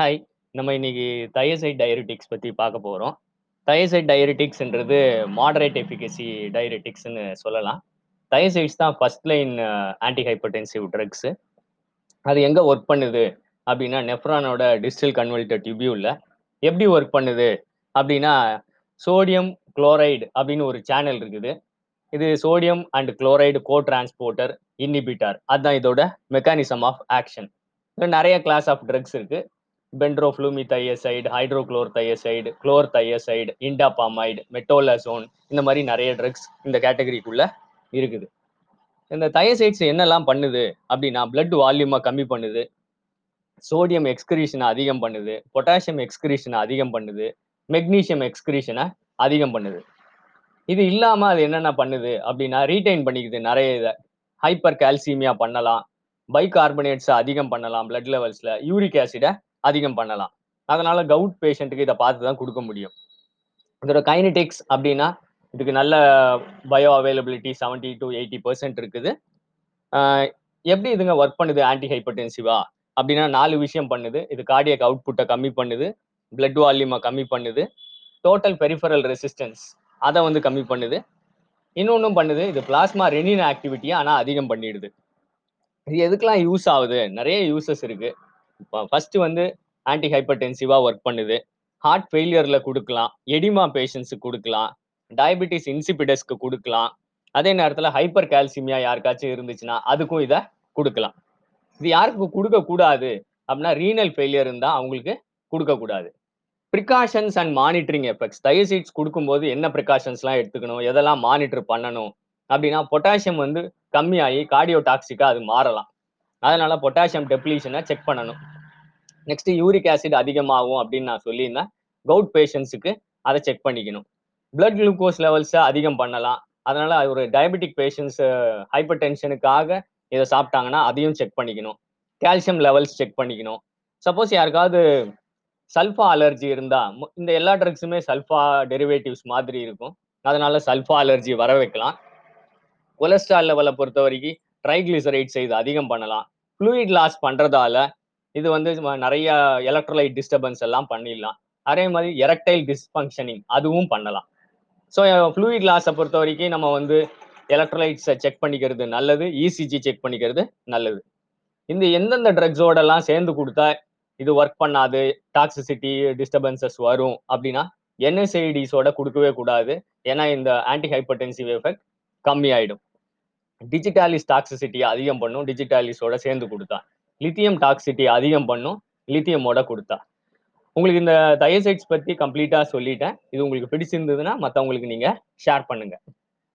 Hi. நம்ம இன்னைக்கு தயசைட் டயரிட்டிக்ஸ் பத்தி பார்க்க போறோம். தயசைட் டயரிட்டிக்ஸ்ன்றது மாடரேட் எஃபிகசி டயரிட்டிக்ஸ்ன்னு சொல்லலாம். தயசைட்ஸ் தான் first line anti hypertensive drugs. அது எங்க ஒர்க் பண்ணுது அப்படின்னா, நெஃப்ரானோட டிஸ்டல் கன்வெல்டட் டியூபியூல்ல எப்படி ஒர்க் பண்ணுது அப்படின்னா, சோடியம் குளோரைடு அப்படின்னு ஒரு சேனல் இருக்குது. இது sodium and chloride co transporter inhibitor. அதான் இதோட மெக்கானிசம் ஆஃப் ஆக்ஷன். இன்னும் class of drugs bendroflumethiazide hydrochlorothiazide chlorothiazide indapamide, metolazone இந்த மாதிரி நிறைய ட்ரக்ஸ் இந்த கேட்டகரிக்குள்ள இருக்குது. இந்த தயசைட்ஸ் என்னெல்லாம் பண்ணுது அப்படின்னா, பிளட் வால்யூமை கம்மி பண்ணுது. சோடியம் எக்ஸ்கிரீஷனை அதிகம் பண்ணுது. பொட்டாசியம் எக்ஸ்கிரீஷனை அதிகம் பண்ணுது. மெக்னீசியம் எக்ஸ்கிரீஷனை அதிகம் பண்ணுது. இது இல்லாமல் அது என்னென்ன பண்ணுது அப்படின்னா, ரீட்டைன் பண்ணிக்குது நிறைய இதை ஹைப்பர் கால்சியமியா பண்ணலாம். பைகார்பனேட்ஸை அதிகம் பண்ணலாம் பிளட் லெவல்ஸில் யூரிக் ஆசிடை அதிகம் பண்ணலாம். அதனால கவுட் பேஷண்ட்டுக்கு இதை பார்த்து தான் கொடுக்க முடியும். இதோட கைனடிக்ஸ் அப்படின்னா, இதுக்கு நல்ல பயோ அவைலபிலிட்டி 70-80% இருக்குது. எப்படி இதுங்க ஒர்க் பண்ணுது ஆன்டி ஹைப்பர்டென்சிவா அப்படின்னா நாலு விஷயம் பண்ணுது. இது கார்டியக் அவுட்புட்டை கம்மி பண்ணுது. பிளட் வால்யூமை கம்மி பண்ணுது. டோட்டல் பெரிஃபெரல் ரெசிஸ்டன்ஸ் அதை வந்து கம்மி பண்ணுது. இன்னொன்றும் பண்ணுது. இது பிளாஸ்மா ரெனின் ஆக்டிவிட்டியை ஆனால் அதிகம் பண்ணிடுது. இது எதுக்கெல்லாம் யூஸ் ஆகுது? நிறைய யூசஸ் இருக்குது ஃபர்ஸ்ட் வந்து ஆன்டி ஹைப்பர்டென்சிவா ஒர்க் பண்ணுது. ஹார்ட் ஃபெயிலியர்ல குடுக்கலாம். எடிமா பேஷண்ட்ஸ்க்கு கொடுக்கலாம் டயபிட்டிஸ் இன்சிபிடஸ்க்கு கொடுக்கலாம் அதே நேரத்துல ஹைப்பர் கால்சிமியா யாருக்காச்சும் இருந்துச்சுன்னா, அதுக்கும் இத குடுக்கலாம். இது யாருக்கு கொடுக்கக்கூடாது அப்படின்னா, ரீனல் ஃபெயிலியர் இருந்தால் அவங்களுக்கு கொடுக்கக்கூடாது precautions and monitoring effects thiazides குடுக்கும்போது என்ன ப்ரிகாஷன்ஸ்லாம் எடுத்துக்கணும்? எதெல்லாம் மானிட்டர் பண்ணணும்? அப்படின்னா, பொட்டாசியம் வந்து கம்மியாகி கார்டியோ டாக்ஸிக்காக அது மாறலாம். அதனால பொட்டாசியம் டெப்ளீஷனை செக் பண்ணணும். நெக்ஸ்ட் யூரிக் ஆசிட் அதிகமாகும் அப்படின்னு நான் சொல்லியிருந்தேன். கவுட் பேஷண்ட்ஸுக்கு அதை செக் பண்ணிக்கணும். பிளட் குளுக்கோஸ் லெவல்ஸை அதிகம் பண்ணலாம். அதனால ஒரு டயபெட்டிக் பேஷண்ட்ஸ் ஹைப்பர் டென்ஷனுக்காக இதை சாப்பிட்டாங்கன்னா, அதையும் செக் பண்ணிக்கணும். கால்சியம் லெவல்ஸ் செக் பண்ணிக்கணும். சப்போஸ் யாருக்காவது சல்ஃபா அலர்ஜி இருந்தா, இந்த எல்லா ட்ரக்ஸுமே சல்ஃபா டெரிவேட்டிவ்ஸ் மாதிரி இருக்கும். அதனால சல்ஃபா அலர்ஜி வர வைக்கலாம். கொலஸ்ட்ரால் பொறுத்த வரைக்கும் ட்ரைக்ளிசரைட்ஸ் இது அதிகம் பண்ணலாம். ஃப்ளூயிட் லாஸ் பண்றதால இது வந்து நிறைய எலக்ட்ரோலைட் டிஸ்டர்பன்ஸ் எல்லாம் பண்ணிடலாம். அதே மாதிரி எரெக்டைல் டிஸ்ஃபங்க்ஷனிங் அதுவும் பண்ணலாம். ஸோ ஃப்ளூயிட் லாஸ பொறுத்தவரைக்கும் நம்ம வந்து எலக்ட்ரோலைட்ஸை செக் பண்ணிக்கிறது நல்லது. இசிஜி செக் பண்ணிக்கிறது நல்லது. இந்த எந்தெந்த ட்ரக்ஸோடலாம் சேர்ந்து கொடுத்தா இது ஒர்க் பண்ணாது, டாக்ஸிசிட்டி டிஸ்டர்பன்சஸ் வரும் அப்படின்னா, என்எஸ்ஐடிஸோட கொடுக்கவே கூடாது. ஏன்னா இந்த ஆன்டி ஹைப்பர்டென்சிவ் எஃபெக்ட் கம்மியாயிடும். டிஜிட்டாலிஸ் டாக்ஸிசிட்டியை அதிகம் பண்ணும். டிஜிட்டாலிஸோட சேர்ந்து கொடுத்தா லித்தியம் டாக்ஸிட்டியை அதிகம் பண்ணும். லித்தியமோட குடுத்தா. உங்களுக்கு இந்த தயசைட்ஸ் பத்தி கம்ப்ளீட்டா சொல்லிட்டேன். இது உங்களுக்கு பிடிச்சிருந்ததுன்னா மத்தவங்களுக்கு நீங்க ஷேர் பண்ணுங்க.